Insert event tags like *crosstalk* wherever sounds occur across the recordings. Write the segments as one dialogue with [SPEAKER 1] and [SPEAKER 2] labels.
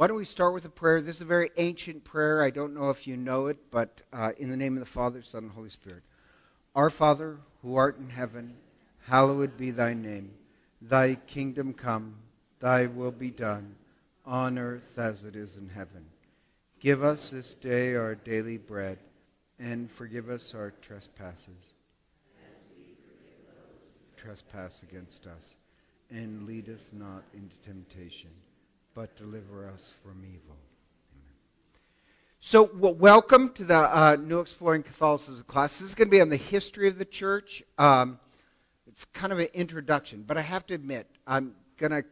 [SPEAKER 1] Why don't we start with a prayer? This is a very ancient prayer. I don't know if you know it, but uh, in the name of the Father, Son, and Holy Spirit. Our Father, who art in heaven, hallowed be thy name. Thy kingdom come, thy will be done, on earth as it is in heaven. Give us this day our daily bread, and forgive us our trespasses. Trespass against us, and lead us not into temptation but deliver us from evil. Amen. So, well, welcome to the uh, New Exploring Catholicism class. This is going to be on the history of the church. Um, it's kind of an introduction, but I have to admit, I'm going to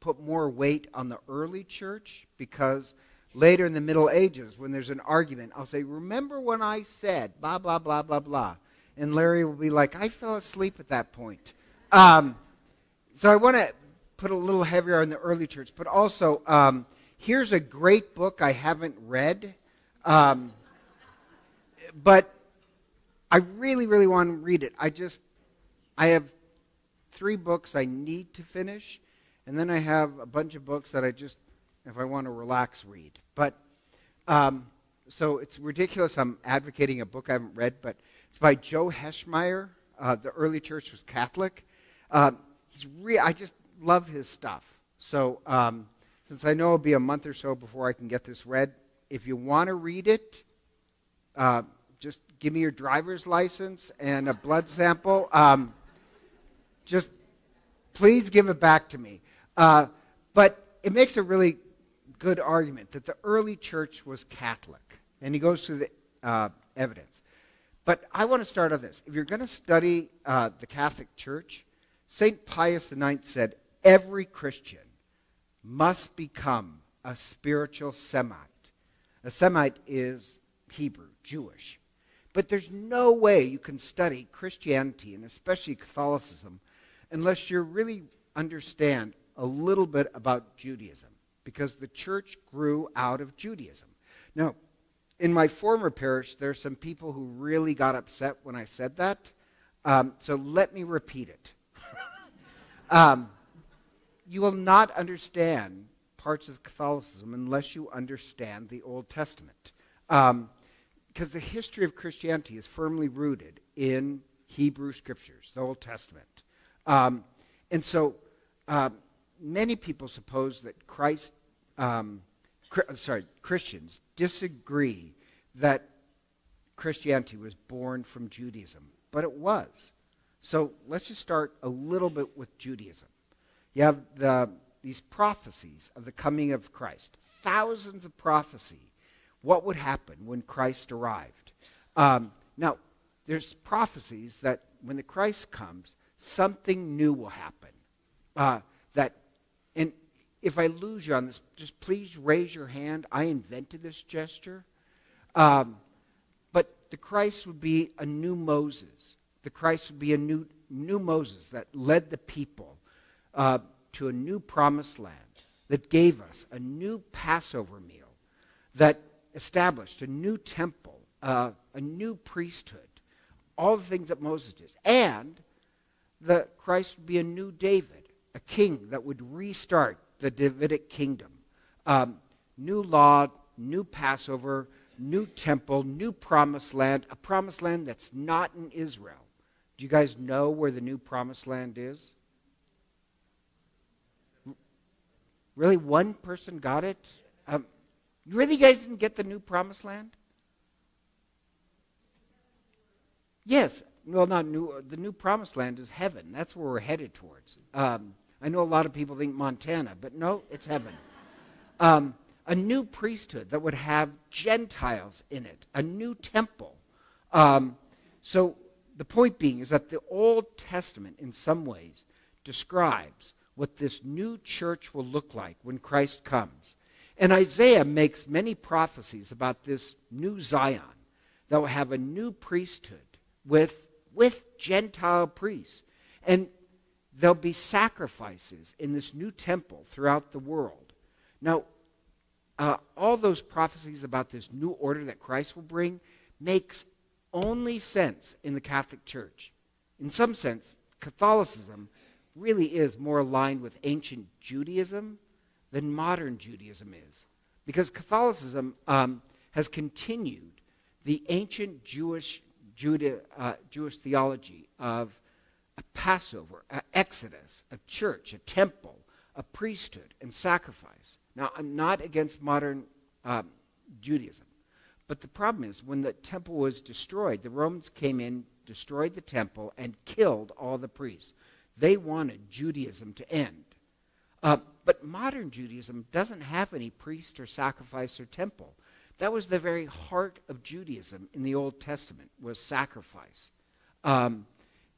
[SPEAKER 1] put more weight on the early church because later in the Middle Ages, when there's an argument, I'll say, Remember when I said blah, blah, blah, blah, blah. And Larry will be like, I fell asleep at that point. Um, so I want to put a little heavier on the early church, but also um, here's a great book I haven't read, um, but I really, really want to read it. I just, I have three books I need to finish, and then I have a bunch of books that I just, if I want to relax, read. But um, so it's ridiculous. I'm advocating a book I haven't read, but it's by Joe Heschmeyer. Uh, the early church was Catholic. Uh, he's re- I just love his stuff. So, um, since I know it'll be a month or so before I can get this read, if you want to read it, uh, just give me your driver's license and a blood sample. Um, just please give it back to me. Uh, but it makes a really good argument that the early church was Catholic. And he goes through the uh, evidence. But I want to start on this. If you're going to study uh, the Catholic Church, St. Pius IX said, every Christian must become a spiritual Semite. A Semite is Hebrew, Jewish. But there's no way you can study Christianity, and especially Catholicism, unless you really understand a little bit about Judaism, because the church grew out of Judaism. Now, in my former parish, there are some people who really got upset when I said that. Um, so let me repeat it. *laughs* um, you will not understand parts of Catholicism unless you understand the Old Testament. Because um, the history of Christianity is firmly rooted in Hebrew scriptures, the Old Testament. Um, and so uh, many people suppose that Christ, um, sorry, Christians disagree that Christianity was born from Judaism, but it was. So let's just start a little bit with Judaism. You have the, these prophecies of the coming of Christ, thousands of prophecy. What would happen when Christ arrived? Um, now, there's prophecies that when the Christ comes, something new will happen. Uh, that, and if I lose you on this, just please raise your hand. I invented this gesture. Um, but the Christ would be a new Moses. The Christ would be a new, new Moses that led the people uh, to a new promised land, that gave us a new Passover meal, that established a new temple, uh, a new priesthood, all the things that Moses did. And that Christ would be a new David, a king that would restart the Davidic kingdom. Um, new law, new Passover, new temple, new promised land, a promised land that's not in Israel. Do you guys know where the new promised land is? Really, one person got it? Um, really, you guys didn't get the new promised land? Yes. Well, not new. The new promised land is heaven. That's where we're headed towards. Um, I know a lot of people think Montana, but no, it's heaven. *laughs* Um, a new priesthood that would have Gentiles in it, a new temple. Um, so the point being is that the Old Testament, in some ways, describes what this new church will look like when Christ comes. And Isaiah makes many prophecies about this new Zion that will have a new priesthood with, with Gentile priests. And there'll be sacrifices in this new temple throughout the world. Now, uh, all those prophecies about this new order that Christ will bring makes only sense in the Catholic Church. In some sense, Catholicism really is more aligned with ancient Judaism than modern Judaism is. Because Catholicism um, has continued the ancient Jewish, Judah, uh, Jewish theology of a Passover, an Exodus, a church, a temple, a priesthood, and sacrifice. Now, I'm not against modern um, Judaism. But the problem is, when the temple was destroyed, the Romans came in, destroyed the temple, and killed all the priests. They wanted Judaism to end. Uh, but modern Judaism doesn't have any priest or sacrifice or temple. That was the very heart of Judaism in the Old Testament was sacrifice. Um,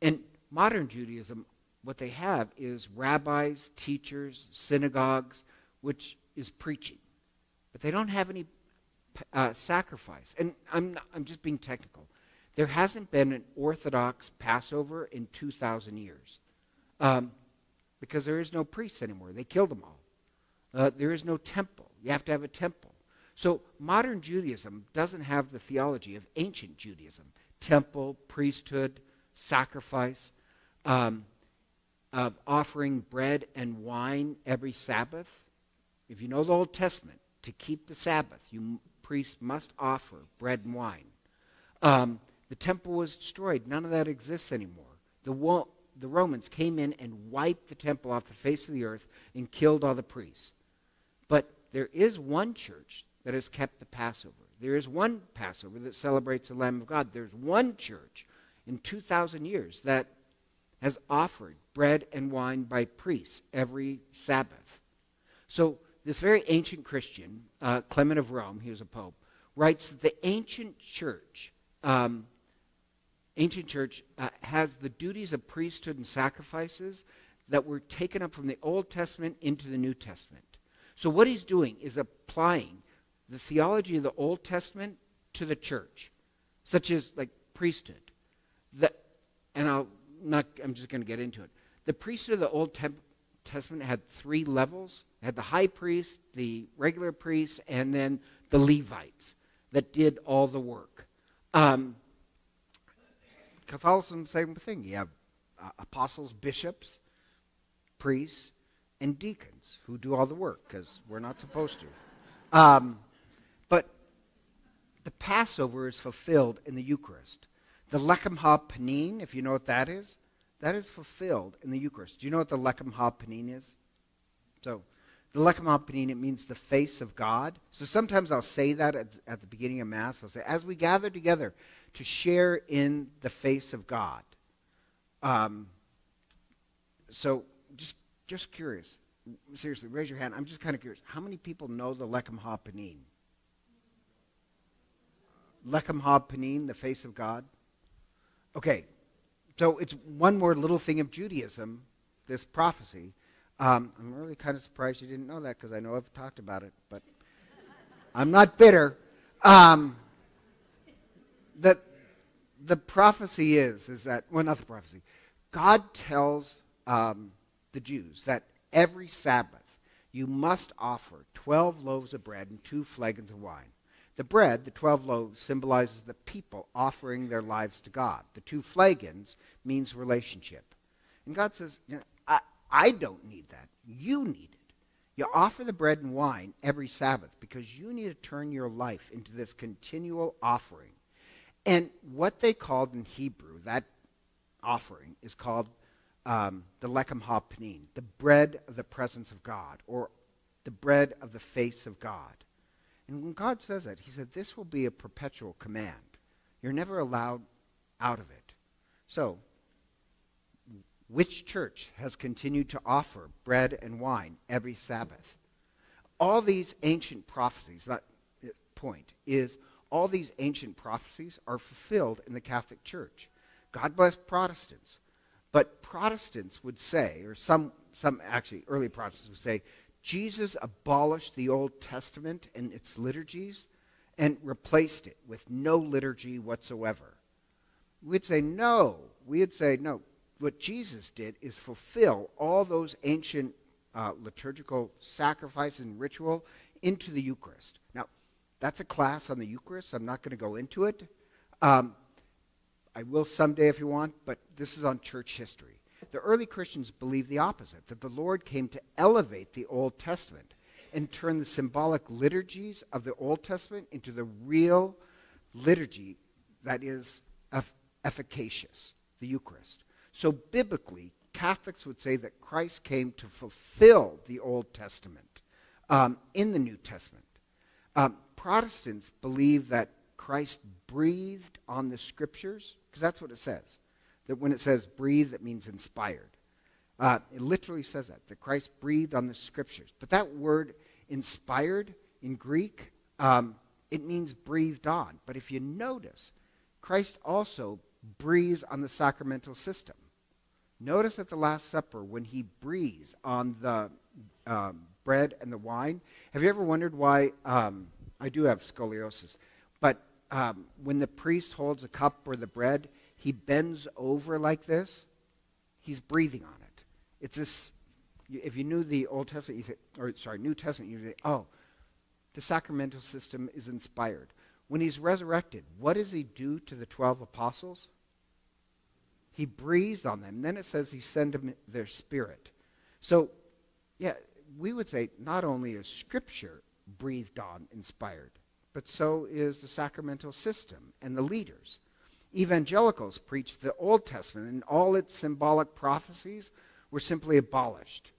[SPEAKER 1] and modern Judaism, what they have is rabbis, teachers, synagogues, which is preaching. But they don't have any uh, sacrifice. And I'm, not, I'm just being technical. There hasn't been an Orthodox Passover in 2,000 years um, because there is no priests anymore. They killed them all. Uh, there is no temple. You have to have a temple. So modern Judaism doesn't have the theology of ancient Judaism temple, priesthood, sacrifice, um, of offering bread and wine every Sabbath. If you know the Old Testament, to keep the Sabbath, you priests must offer bread and wine. Um, the temple was destroyed. None of that exists anymore. The, the Romans came in and wiped the temple off the face of the earth and killed all the priests. But there is one church that has kept the Passover. There is one Passover that celebrates the Lamb of God. There's one church in 2,000 years that has offered bread and wine by priests every Sabbath. So this very ancient Christian, uh, Clement of Rome, he was a pope, writes that the ancient church, um, ancient church uh, has the duties of priesthood and sacrifices that were taken up from the Old Testament into the New Testament. So what he's doing is applying the theology of the Old Testament to the church, such as like priesthood. The, and I'll not, I'm just going to get into it. The priesthood of the Old Testament Testament had three levels. It had the high priest, the regular priest, and then the Levites that did all the work. Um, Catholicism, same thing. You have uh, apostles, bishops, priests, and deacons who do all the work because we're not supposed to. Um, but the Passover is fulfilled in the Eucharist. The Lechem HaPanim, if you know what that is, that is fulfilled in the Eucharist. Do you know what the Lechem HaPanim is? So, the Lechem HaPanim, it means the face of God. So sometimes I'll say that at, at the beginning of Mass. I'll say, as we gather together to share in the face of God. Um, so just, just curious. Seriously, raise your hand. I'm just kind of curious. How many people know the Lechem HaPanim? Lechem HaPanim, the face of God? Okay, so it's one more little thing of Judaism, this prophecy. Um, I'm really kind of surprised you didn't know that because I know I've talked about it, but I'm not bitter. Um, that the prophecy is is that well, not the prophecy. God tells um, the Jews that every Sabbath you must offer twelve loaves of bread and two flagons of wine. The bread, the 12 loaves, symbolizes the people offering their lives to God. The two flagons means relationship. And God says, I, I don't need that. You need it. You offer the bread and wine every Sabbath because you need to turn your life into this continual offering. And what they called in Hebrew, that offering, is called um, the lechem ha-panim, the bread of the presence of God, or the bread of the face of God. And when God says that, he said, this will be a perpetual command. You're never allowed out of it. So, which church has continued to offer bread and wine every Sabbath? All these ancient prophecies, that point is all these ancient prophecies are fulfilled in the Catholic Church. God bless Protestants. But Protestants would say, or some, some actually early Protestants would say, Jesus abolished the Old Testament and its liturgies and replaced it with no liturgy whatsoever. We'd say, no. We'd say, no. What Jesus did is fulfill all those ancient uh, liturgical sacrifices and ritual into the Eucharist. Now, that's a class on the Eucharist. I'm not going to go into it. Um, I will someday if you want, but this is on church history the early Christians believed the opposite that the Lord came to elevate the Old Testament. and turn the symbolic liturgies of the Old Testament into the real liturgy that is efficacious, the Eucharist. So, biblically, Catholics would say that Christ came to fulfill the Old Testament um, in the New Testament. Um, Protestants believe that Christ breathed on the scriptures, because that's what it says. That when it says breathe, it means inspired. Uh, it literally says that, that Christ breathed on the scriptures. But that word inspired in Greek, um, it means breathed on. But if you notice, Christ also breathes on the sacramental system. Notice at the Last Supper when he breathes on the um, bread and the wine. Have you ever wondered why? Um, I do have scoliosis, but um, when the priest holds a cup or the bread, he bends over like this. He's breathing on it. It's this. If you knew the Old Testament, you think, or sorry, New Testament, you think, oh, the sacramental system is inspired. When he's resurrected, what does he do to the 12 apostles? He breathes on them. Then it says he sent them their spirit. So, yeah, we would say not only is Scripture breathed on, inspired, but so is the sacramental system and the leaders. Evangelicals preach the Old Testament and all its symbolic prophecies were simply abolished.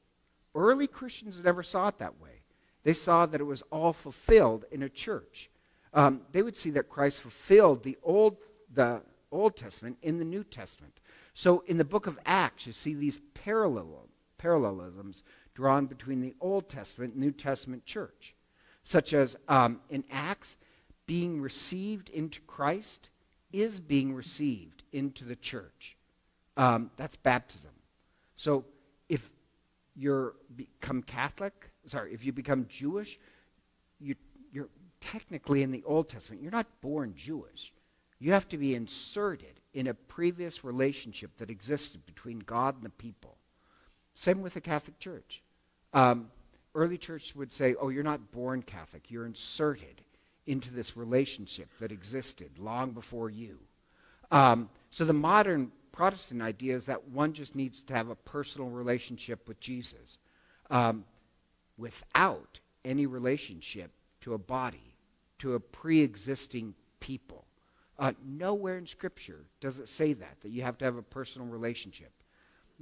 [SPEAKER 1] Early Christians never saw it that way. They saw that it was all fulfilled in a church um, they would see that Christ fulfilled the Old, the Old Testament in the New Testament. So in the book of Acts, you see these parallel, parallelisms drawn between the Old Testament and New Testament church, such as um, in Acts, being received into Christ is being received into the church. Um, that's baptism. So if you become Catholic, sorry, if you become Jewish, you, you're technically in the Old Testament, you're not born Jewish. You have to be inserted in a previous relationship that existed between God and the people. Same with the Catholic Church. Um, early church would say, oh, you're not born Catholic. You're inserted into this relationship that existed long before you. Um, so the modern Protestant idea is that one just needs to have a personal relationship with Jesus um, without any relationship to a body to a pre existing people. Uh, nowhere in Scripture does it say that, that you have to have a personal relationship.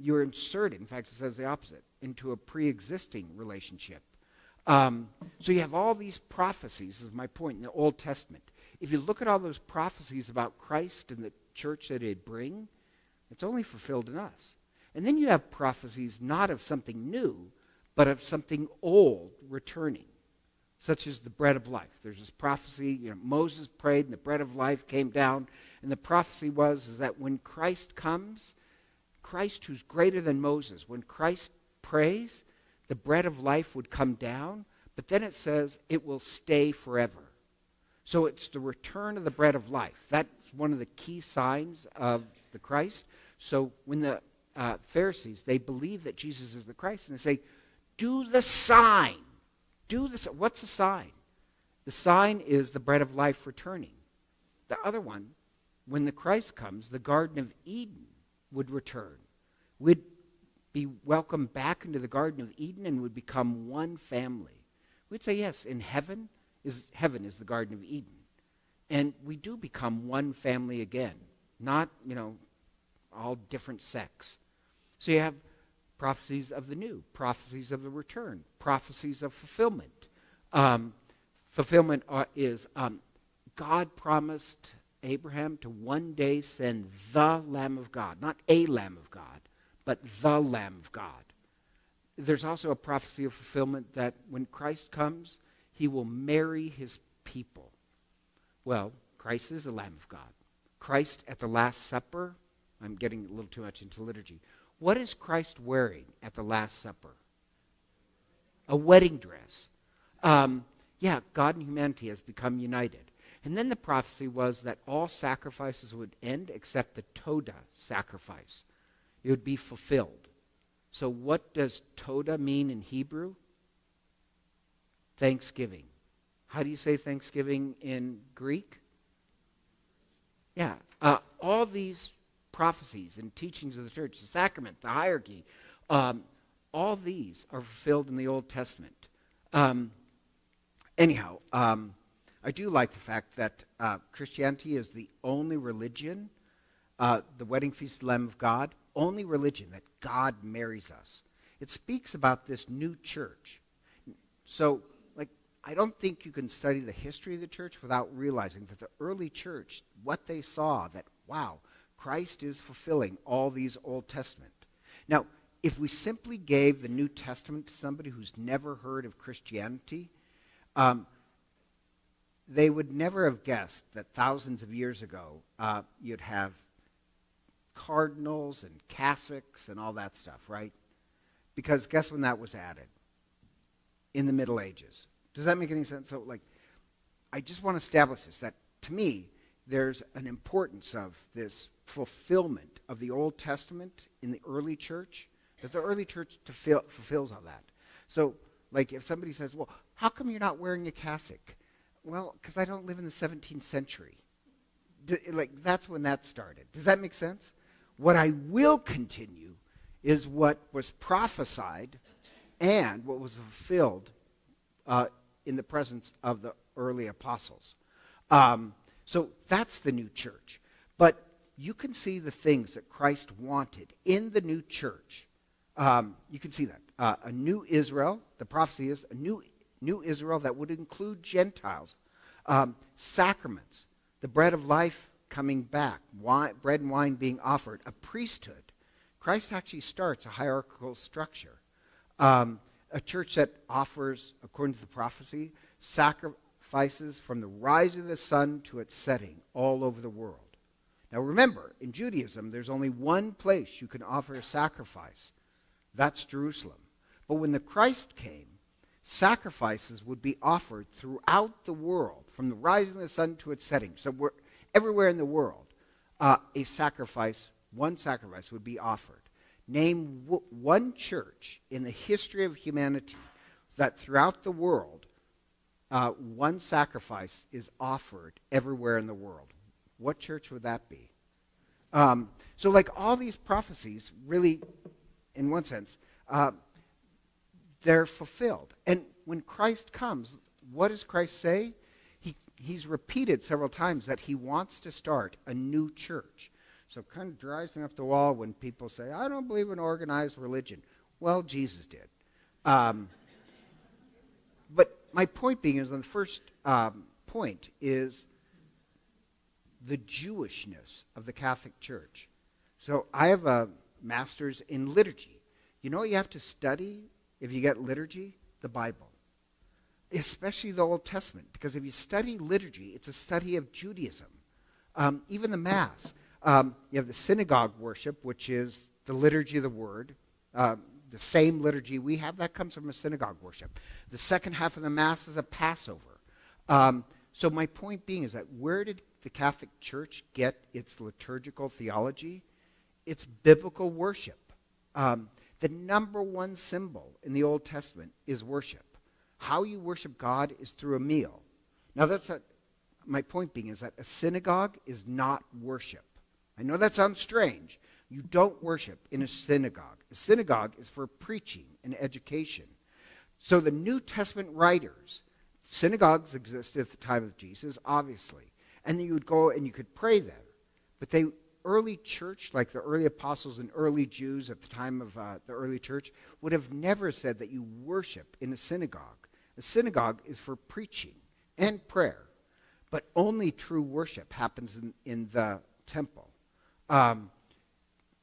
[SPEAKER 1] You're inserted, in fact, it says the opposite, into a pre existing relationship. Um, so you have all these prophecies, is my point, in the Old Testament. If you look at all those prophecies about Christ and the church that he'd bring, it's only fulfilled in us. And then you have prophecies not of something new, but of something old returning such as the bread of life. There's this prophecy, you know, Moses prayed and the bread of life came down, and the prophecy was is that when Christ comes, Christ who's greater than Moses, when Christ prays, the bread of life would come down, but then it says it will stay forever. So it's the return of the bread of life. That's one of the key signs of the Christ. So when the uh, Pharisees, they believe that Jesus is the Christ, and they say, do the sign do this. What's the sign? The sign is the bread of life returning. The other one, when the Christ comes, the Garden of Eden would return. We'd be welcomed back into the Garden of Eden and would become one family. We'd say, yes, in heaven is heaven is the Garden of Eden. And we do become one family again, not, you know, all different sects. So you have prophecies of the new, prophecies of the return, prophecies of fulfillment. Um, fulfillment are, is um, God promised Abraham to one day send the Lamb of God, not a Lamb of God, but the Lamb of God. There's also a prophecy of fulfillment that when Christ comes, he will marry his people. Well, Christ is the Lamb of God. Christ at the Last Supper, I'm getting a little too much into liturgy. What is Christ wearing at the Last Supper? A wedding dress. Um, yeah, God and humanity has become united. And then the prophecy was that all sacrifices would end except the Toda sacrifice. It would be fulfilled. So, what does Toda mean in Hebrew? Thanksgiving. How do you say Thanksgiving in Greek? Yeah, uh, all these prophecies and teachings of the church, the sacrament, the hierarchy, um, all these are fulfilled in the Old Testament. Um, anyhow, um, I do like the fact that uh, Christianity is the only religion, uh, the wedding feast of the Lamb of God, only religion that God marries us. It speaks about this new church. So, like, I don't think you can study the history of the church without realizing that the early church, what they saw, that, wow, Christ is fulfilling all these Old Testament. Now, if we simply gave the New Testament to somebody who's never heard of Christianity, um, they would never have guessed that thousands of years ago uh, you'd have cardinals and cassocks and all that stuff, right? Because guess when that was added? In the Middle Ages. Does that make any sense? So, like, I just want to establish this that to me, there's an importance of this fulfillment of the Old Testament in the early church, that the early church fulfill, fulfills all that. So, like, if somebody says, well, how come you're not wearing a cassock? Well, because I don't live in the 17th century. D- like, that's when that started. Does that make sense? What I will continue is what was prophesied and what was fulfilled uh, in the presence of the early apostles. Um, so that's the new church. But you can see the things that Christ wanted in the new church. Um, you can see that. Uh, a new Israel, the prophecy is a new new Israel that would include Gentiles, um, sacraments, the bread of life coming back, wine, bread and wine being offered, a priesthood. Christ actually starts a hierarchical structure. Um, a church that offers, according to the prophecy, sacrifices from the rising of the sun to its setting all over the world. Now remember, in Judaism, there's only one place you can offer a sacrifice. That's Jerusalem. But when the Christ came, sacrifices would be offered throughout the world, from the rising of the sun to its setting. So we're everywhere in the world, uh, a sacrifice, one sacrifice would be offered. Name w- one church in the history of humanity that throughout the world, uh, one sacrifice is offered everywhere in the world. What church would that be? Um, so, like all these prophecies, really, in one sense, uh, they're fulfilled. And when Christ comes, what does Christ say? He, he's repeated several times that he wants to start a new church. So it kind of drives me up the wall when people say, I don't believe in organized religion. Well, Jesus did. Um, but my point being is, on the first um, point, is the Jewishness of the Catholic Church. So I have a master's in liturgy. You know, you have to study if you get liturgy, the Bible, especially the Old Testament, because if you study liturgy, it's a study of Judaism. Um, even the Mass. Um, you have the synagogue worship, which is the liturgy of the Word. Um, the same liturgy we have, that comes from a synagogue worship. The second half of the Mass is a Passover. Um, so, my point being is that where did the Catholic Church get its liturgical theology? It's biblical worship. Um, the number one symbol in the Old Testament is worship. How you worship God is through a meal. Now, that's a, my point being is that a synagogue is not worship. I know that sounds strange. You don't worship in a synagogue. A synagogue is for preaching and education. So the New Testament writers, synagogues existed at the time of Jesus, obviously. And then you would go and you could pray there. But they early church, like the early apostles and early Jews at the time of uh, the early church, would have never said that you worship in a synagogue. A synagogue is for preaching and prayer, but only true worship happens in, in the temple. Um,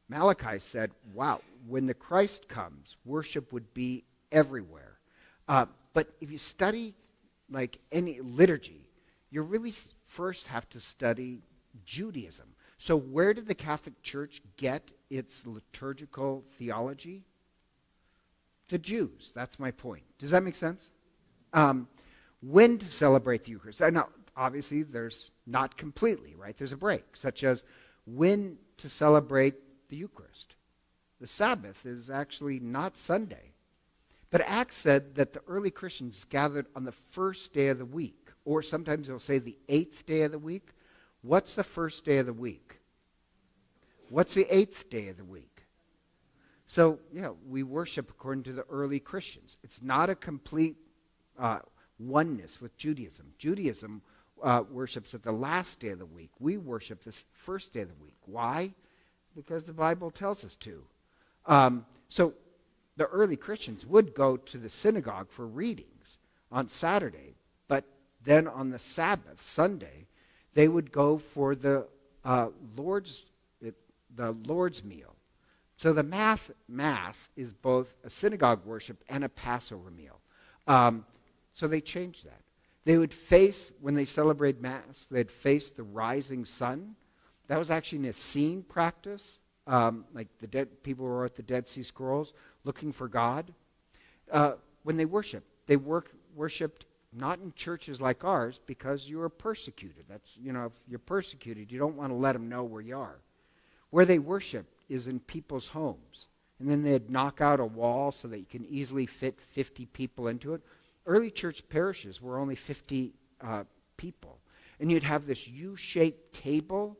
[SPEAKER 1] Malachi said, wow, when the Christ comes, worship would be everywhere. Uh, but if you study like any liturgy, you really first have to study Judaism. So, where did the Catholic Church get its liturgical theology? The Jews. That's my point. Does that make sense? Um, when to celebrate the Eucharist? Now, obviously, there's not completely, right? There's a break, such as when to celebrate the Eucharist. The Sabbath is actually not Sunday. But Acts said that the early Christians gathered on the first day of the week, or sometimes they'll say the eighth day of the week. What's the first day of the week? What's the eighth day of the week? So, yeah, we worship according to the early Christians. It's not a complete uh, oneness with Judaism. Judaism uh, worships at the last day of the week. We worship this first day of the week. Why? Because the Bible tells us to. Um, so the early Christians would go to the synagogue for readings on Saturday, but then on the Sabbath, Sunday, they would go for the uh, Lord's the Lord's meal. So the math, mass is both a synagogue worship and a Passover meal. Um, so they changed that. They would face, when they celebrate Mass, they'd face the rising sun. That was actually an Essene practice, um, like the dead people who wrote the Dead Sea Scrolls, looking for God. Uh, when they worshiped, they work, worshipped not in churches like ours because you are persecuted. That's, you know, if you're persecuted, you don't want to let them know where you are. Where they worship is in people's homes. And then they'd knock out a wall so that you can easily fit 50 people into it early church parishes were only 50 uh, people. And you'd have this U shaped table,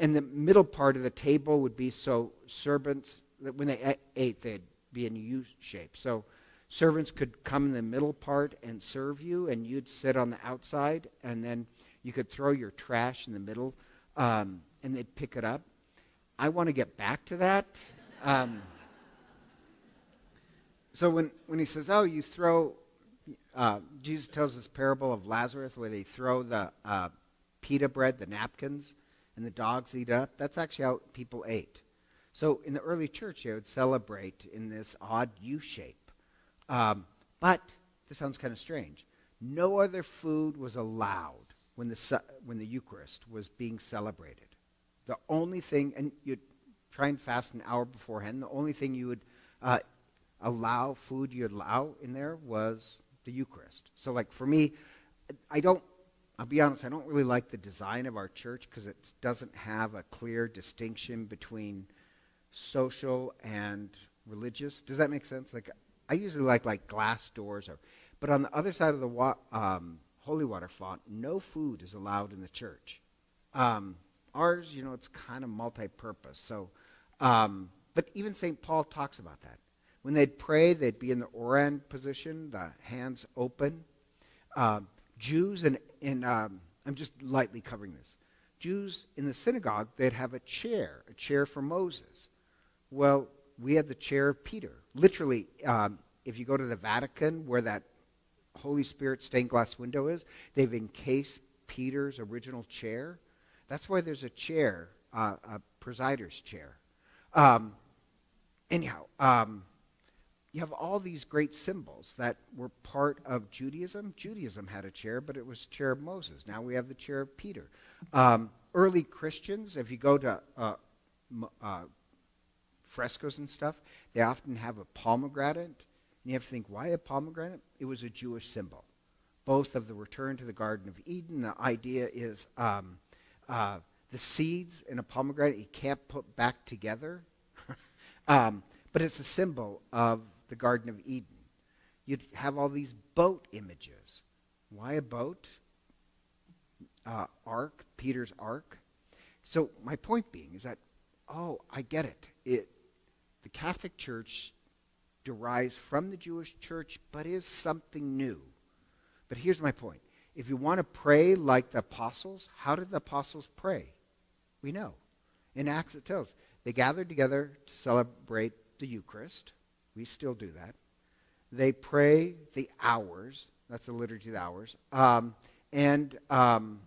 [SPEAKER 1] and the middle part of the table would be so servants, that when they ate, they'd be in U shape. So servants could come in the middle part and serve you, and you'd sit on the outside, and then you could throw your trash in the middle, um, and they'd pick it up. I want to get back to that. Um, so when, when he says, oh, you throw uh, Jesus tells this parable of Lazarus where they throw the uh, pita bread, the napkins, and the dogs eat up. That's actually how people ate. So in the early church, they would celebrate in this odd U shape. Um, but this sounds kind of strange. No other food was allowed when the, when the Eucharist was being celebrated. The only thing, and you'd try and fast an hour beforehand, the only thing you would uh, allow, food you'd allow in there was the Eucharist. So, like for me, I don't. I'll be honest. I don't really like the design of our church because it doesn't have a clear distinction between social and religious. Does that make sense? Like I usually like like glass doors, or, but on the other side of the wa- um, holy water font, no food is allowed in the church. Um, ours, you know, it's kind of multi-purpose. So, um, but even St. Paul talks about that. When they'd pray, they'd be in the orans position, the hands open. Uh, Jews, and in um, I'm just lightly covering this. Jews in the synagogue, they'd have a chair, a chair for Moses. Well, we have the chair of Peter. Literally, um, if you go to the Vatican, where that Holy Spirit stained glass window is, they've encased Peter's original chair. That's why there's a chair, uh, a presider's chair. Um, anyhow, um, you have all these great symbols that were part of Judaism. Judaism had a chair, but it was chair of Moses. Now we have the chair of Peter. Um, early Christians, if you go to uh, uh, frescoes and stuff, they often have a pomegranate. And you have to think, why a pomegranate? It was a Jewish symbol, both of the return to the Garden of Eden. The idea is um, uh, the seeds in a pomegranate you can't put back together. *laughs* um, but it's a symbol of the Garden of Eden. You'd have all these boat images. Why a boat? Uh, ark, Peter's ark. So my point being is that, oh, I get it. It the Catholic Church derives from the Jewish church, but is something new. But here's my point. If you want to pray like the apostles, how did the apostles pray? We know. In Acts it tells. They gathered together to celebrate the Eucharist. We still do that. They pray the hours. That's the liturgy of the hours. Um, and um,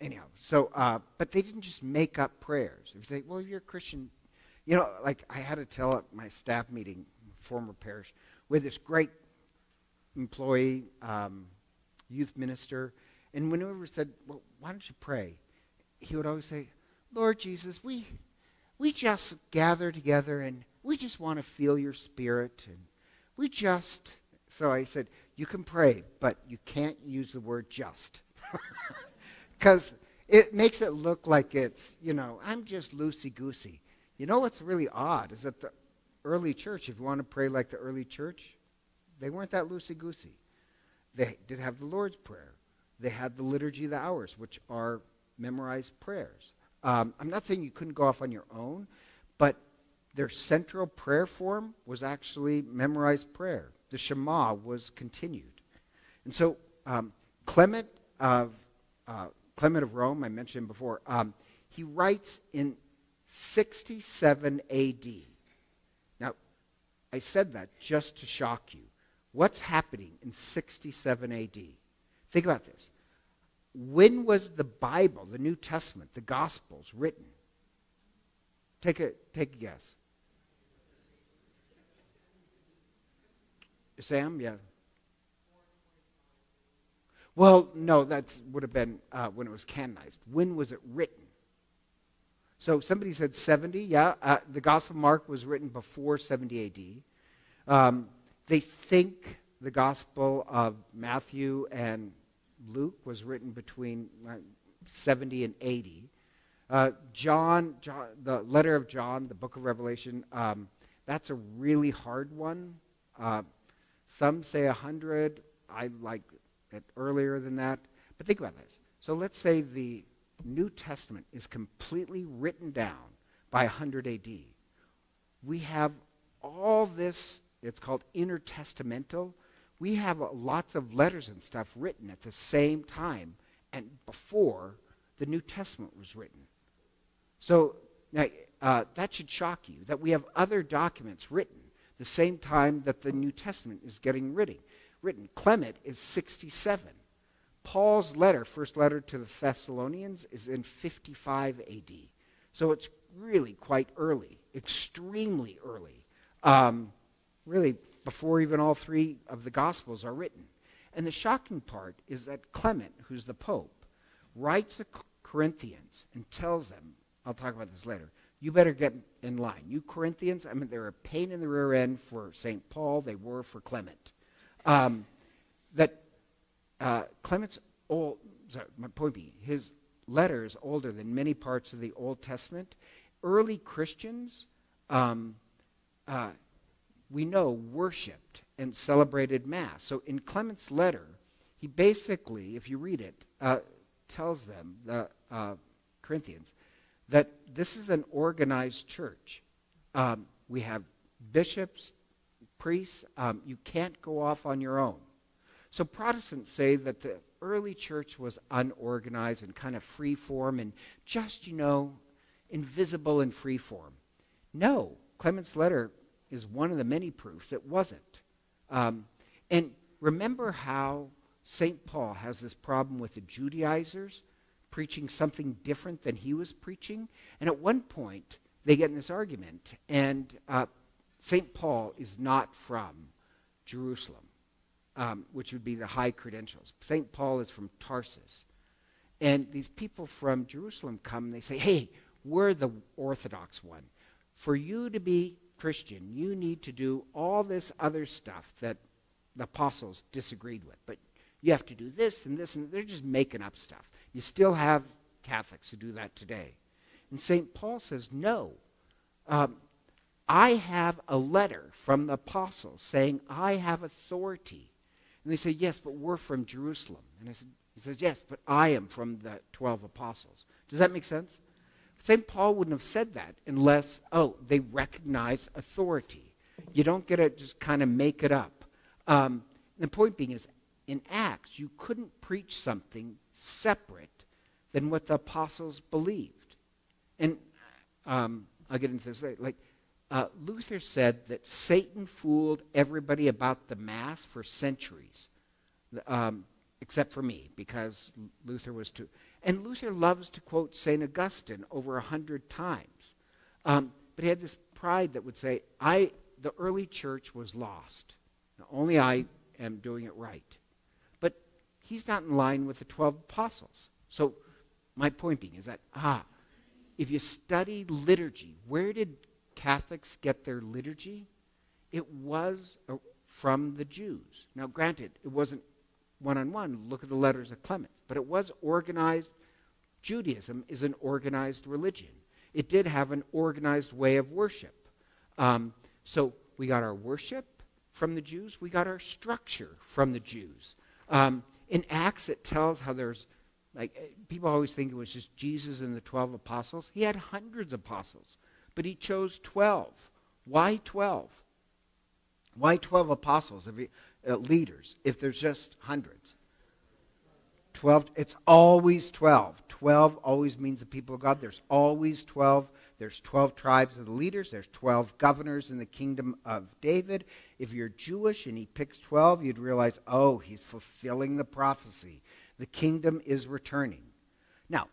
[SPEAKER 1] anyhow, so, uh, but they didn't just make up prayers. If they, well, you're a Christian, you know, like I had to tell at my staff meeting, former parish, with this great employee, um, youth minister, and whenever said, well, why don't you pray? He would always say, Lord Jesus, we, we just gather together and we just want to feel your spirit. And we just, so I said, you can pray, but you can't use the word just. *laughs* Because it makes it look like it's, you know, I'm just loosey goosey. You know what's really odd is that the early church, if you want to pray like the early church, they weren't that loosey goosey. They did have the Lord's Prayer. They had the Liturgy of the Hours, which are memorized prayers. Um, I'm not saying you couldn't go off on your own, but their central prayer form was actually memorized prayer. The Shema was continued. And so um, Clement of uh, Clement of Rome, I mentioned before, um, he writes in 67 AD. Now, I said that just to shock you. What's happening in 67 AD? Think about this. When was the Bible, the New Testament, the Gospels written? Take a, take a guess. Sam, yeah. Well, no, that would have been uh, when it was canonized. When was it written? So somebody said 70. Yeah, uh, the Gospel of Mark was written before 70 AD. Um, they think the Gospel of Matthew and Luke was written between uh, 70 and 80. Uh, John, John, the letter of John, the book of Revelation, um, that's a really hard one. Uh, some say 100. I like it earlier than that. But think about this. So let's say the New Testament is completely written down by 100 AD. We have all this, it's called intertestamental. We have lots of letters and stuff written at the same time and before the New Testament was written. So now, uh, that should shock you that we have other documents written the same time that the New Testament is getting written. written. Clement is 67. Paul's letter, first letter to the Thessalonians, is in 55 AD. So it's really quite early, extremely early. Um, really, before even all three of the Gospels are written. And the shocking part is that Clement, who's the Pope, writes the Corinthians and tells them, I'll talk about this later, you better get in line. You Corinthians, I mean, they're a pain in the rear end for St. Paul, they were for Clement. Um, that uh, Clement's old, sorry, my point being, his letter is older than many parts of the Old Testament. Early Christians, um, uh, we know, worshipped and celebrated Mass. So in Clement's letter, he basically, if you read it, uh, tells them, the uh, Corinthians, that this is an organized church. Um, we have bishops, priests. Um, you can't go off on your own. So Protestants say that the early church was unorganized and kind of free form and just, you know, invisible and free form. No, Clement's letter is one of the many proofs it wasn't. Um, and remember how St. Paul has this problem with the Judaizers preaching something different than he was preaching. And at one point, they get in this argument, and uh, St. Paul is not from Jerusalem, um, which would be the high credentials. St. Paul is from Tarsus. And these people from Jerusalem come and they say, hey, we're the Orthodox one. For you to be Christian, you need to do all this other stuff that the apostles disagreed with. But you have to do this and this, and they're just making up stuff. You still have Catholics who do that today. And St. Paul says, no. Um, I have a letter from the apostles saying I have authority. And they say, yes, but we're from Jerusalem. And I said, he says, yes, but I am from the 12 apostles. Does that make sense? St. Paul wouldn't have said that unless, oh, they recognize authority. You don't get to just kind of make it up. Um, the point being is, in Acts, you couldn't preach something separate than what the apostles believed. And um, I'll get into this later. Like, uh, Luther said that Satan fooled everybody about the Mass for centuries, um, except for me, because Luther was too. And Luther loves to quote St. Augustine over a hundred times. Um, but he had this pride that would say, I, the early church was lost. Now, only I am doing it right But he's not in line with the 12 apostles. So, my point being is that, ah, if you study liturgy, where did Catholics get their liturgy? It was uh, from the Jews. Now, granted, it wasn't one on one. Look at the letters of Clement. But it was organized. Judaism is an organized religion, it did have an organized way of worship. Um, so, we got our worship from the Jews, we got our structure from the Jews. Um, in Acts, it tells how there's, like, eh, people always think it was just Jesus and the 12 apostles. He had hundreds of apostles, but he chose 12. Why 12? Why 12 apostles? If you, uh, leaders if there's just hundreds? 12, it's always 12. 12 always means the people of God. There's always 12. There's 12 tribes of the leaders. There's 12 governors in the kingdom of David. If you're Jewish and he picks 12, you'd realize, oh, he's fulfilling the prophecy. The kingdom is returning. Now,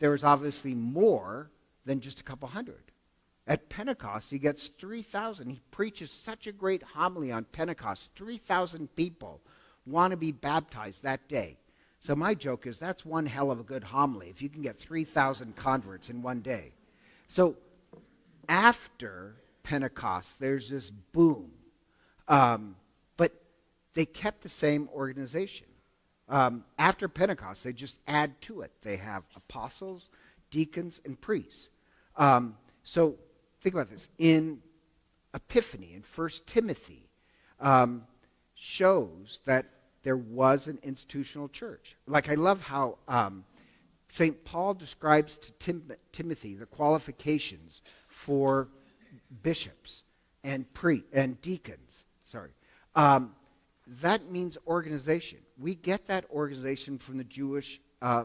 [SPEAKER 1] there was obviously more than just a couple hundred. At Pentecost, he gets 3,000. He preaches such a great homily on Pentecost. 3,000 people want to be baptized that day. So my joke is that's one hell of a good homily if you can get 3,000 converts in one day. So after Pentecost, there's this boom. Um, but they kept the same organization. Um, after Pentecost, they just add to it. They have apostles, deacons, and priests. Um, so think about this. In Epiphany, in 1 Timothy, um, shows that there was an institutional church. Like, I love how um, St. Paul describes to Tim- Timothy the qualifications for bishops and pre and deacons. Sorry, um, that means organization. We get that organization from the Jewish uh,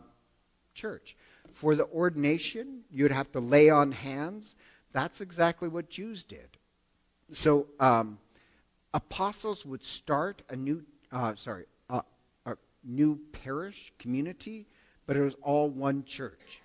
[SPEAKER 1] church. For the ordination, you'd have to lay on hands. That's exactly what Jews did. So um, apostles would start a new, uh, sorry, uh, a new parish community but it was all one church.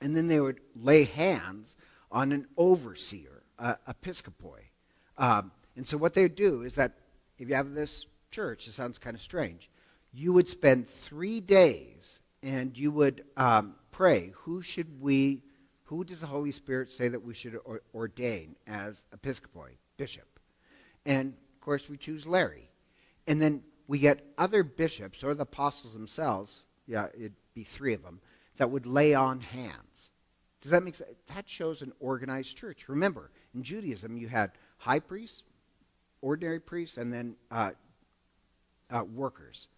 [SPEAKER 1] And then they would lay hands on an overseer, uh, episcopoi. Um, and so what they would do is that if you have this church, it sounds kind of strange, you would spend three days and you would um, pray, who should we, who does the Holy Spirit say that we should or- ordain as episcopoi, bishop? And of course, we choose Larry. And then we get other bishops or the apostles themselves yeah, it'd be three of them, that would lay on hands. Does that make sense? That shows an organized church. Remember, in Judaism, you had high priests, ordinary priests, and then uh, uh, workers,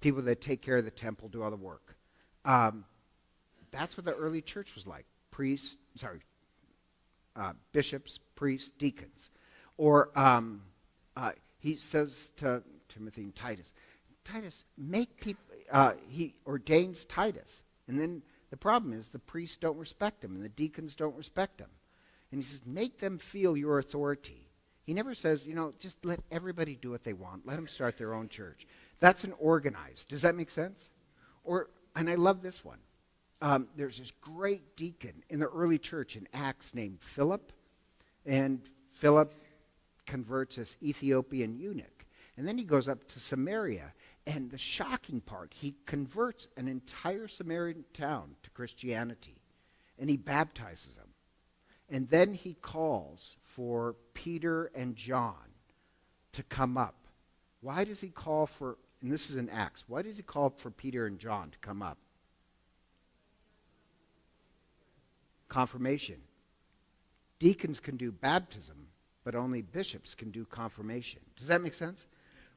[SPEAKER 1] people that take care of the temple, do all the work. Um, that's what the early church was like. Priests, sorry, uh, bishops, priests, deacons. Or um, uh, he says to Timothy and Titus, Titus, make people, uh, he ordains Titus. And then the problem is the priests don't respect him and the deacons don't respect him. And he says, make them feel your authority. He never says, you know, just let everybody do what they want. Let them start their own church. That's an organized. Does that make sense? Or, and I love this one. Um, there's this great deacon in the early church in Acts named Philip. And Philip converts this Ethiopian eunuch. And then he goes up to Samaria and the shocking part, he converts an entire Samaritan town to Christianity and he baptizes them. And then he calls for Peter and John to come up. Why does he call for, and this is in Acts, why does he call for Peter and John to come up? Confirmation. Deacons can do baptism, but only bishops can do confirmation. Does that make sense?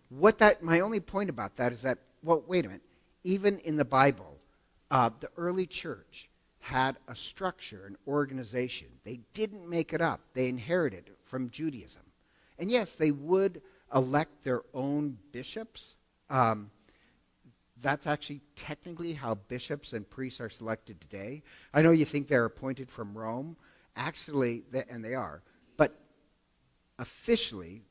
[SPEAKER 1] what that my only point about that is that well wait a minute even in the bible uh, the early church had a structure an organization they didn't make it up they inherited it from judaism and yes they would elect their own bishops um, that's actually technically how bishops and priests are selected today i know you think they're appointed from rome actually and they are but officially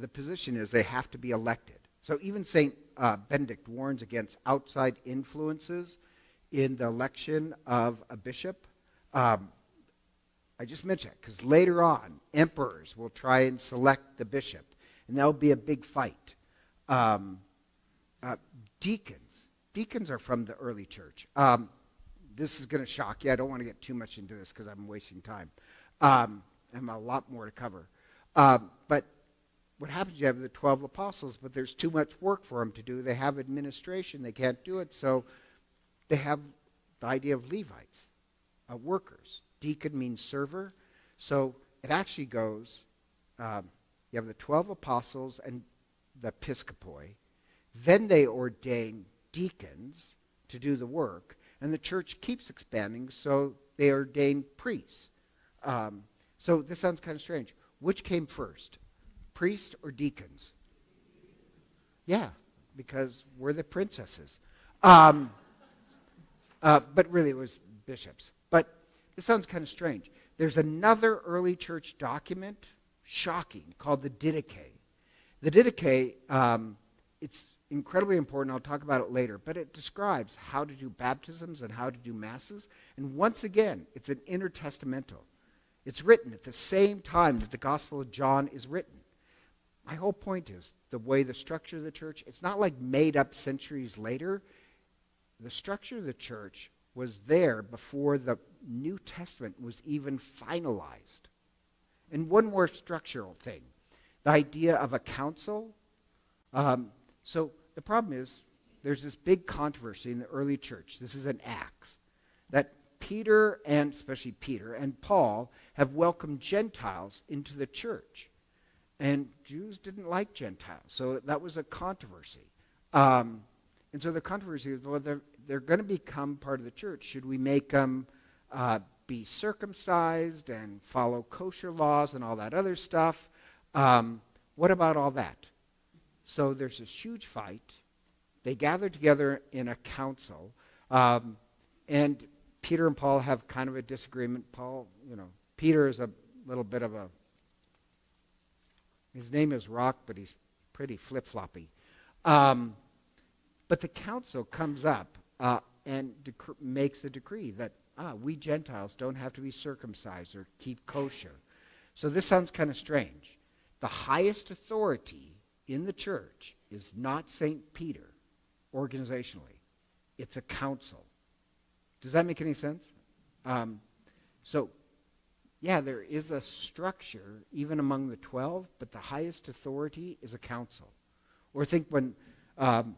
[SPEAKER 1] the position is they have to be elected. So even St. Uh, Benedict warns against outside influences in the election of a bishop. Um, I just mentioned it because later on, emperors will try and select the bishop, and that'll be a big fight. Um, uh, deacons. Deacons are from the early church. Um, this is going to shock you. I don't want to get too much into this because I'm wasting time. Um, have a lot more to cover. Um, but what happens? You have the 12 apostles, but there's too much work for them to do. They have administration, they can't do it. So they have the idea of Levites, uh, workers. Deacon means server. So it actually goes um, you have the 12 apostles and the episcopoi. Then they ordain deacons to do the work. And the church keeps expanding, so they ordain priests. Um, so this sounds kind of strange. Which came first? priests or deacons? Yeah, because we're the princesses. Um, uh, but really, it was bishops. But this sounds kind of strange. There's another early church document, shocking, called the Didache. The Didache, um, it's incredibly important. I'll talk about it later. But it describes how to do baptisms and how to do masses. And once again, it's an intertestamental. It's written at the same time that the Gospel of John is written. My whole point is the way the structure of the church, it's not like made up centuries later. The structure of the church was there before the New Testament was even finalized. And one more structural thing the idea of a council. Um, so the problem is there's this big controversy in the early church. This is an Acts that Peter and especially Peter and Paul have welcomed Gentiles into the church. And Jews didn't like Gentiles. So that was a controversy. Um, and so the controversy is well, they're, they're going to become part of the church. Should we make them uh, be circumcised and follow kosher laws and all that other stuff? Um, what about all that? So there's this huge fight. They gather together in a council. Um, and Peter and Paul have kind of a disagreement. Paul, you know, Peter is a little bit of a his name is Rock, but he's pretty flip floppy. Um, but the council comes up uh, and dec- makes a decree that ah, we Gentiles don't have to be circumcised or keep kosher. So this sounds kind of strange. The highest authority in the church is not St. Peter organizationally, it's a council. Does that make any sense? Um, so yeah, there is a structure even among the 12, but the highest authority is a council. Or think when um,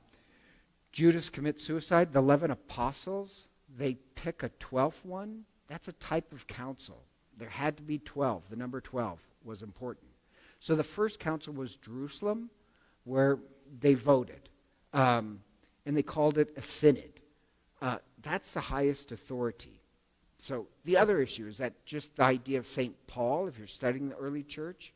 [SPEAKER 1] Judas commits suicide, the 11 apostles, they pick a 12th one. That's a type of council. There had to be 12. The number 12 was important. So the first council was Jerusalem, where they voted. Um, and they called it a synod. Uh, that's the highest authority. So the other issue is that just the idea of St. Paul, if you're studying the early church,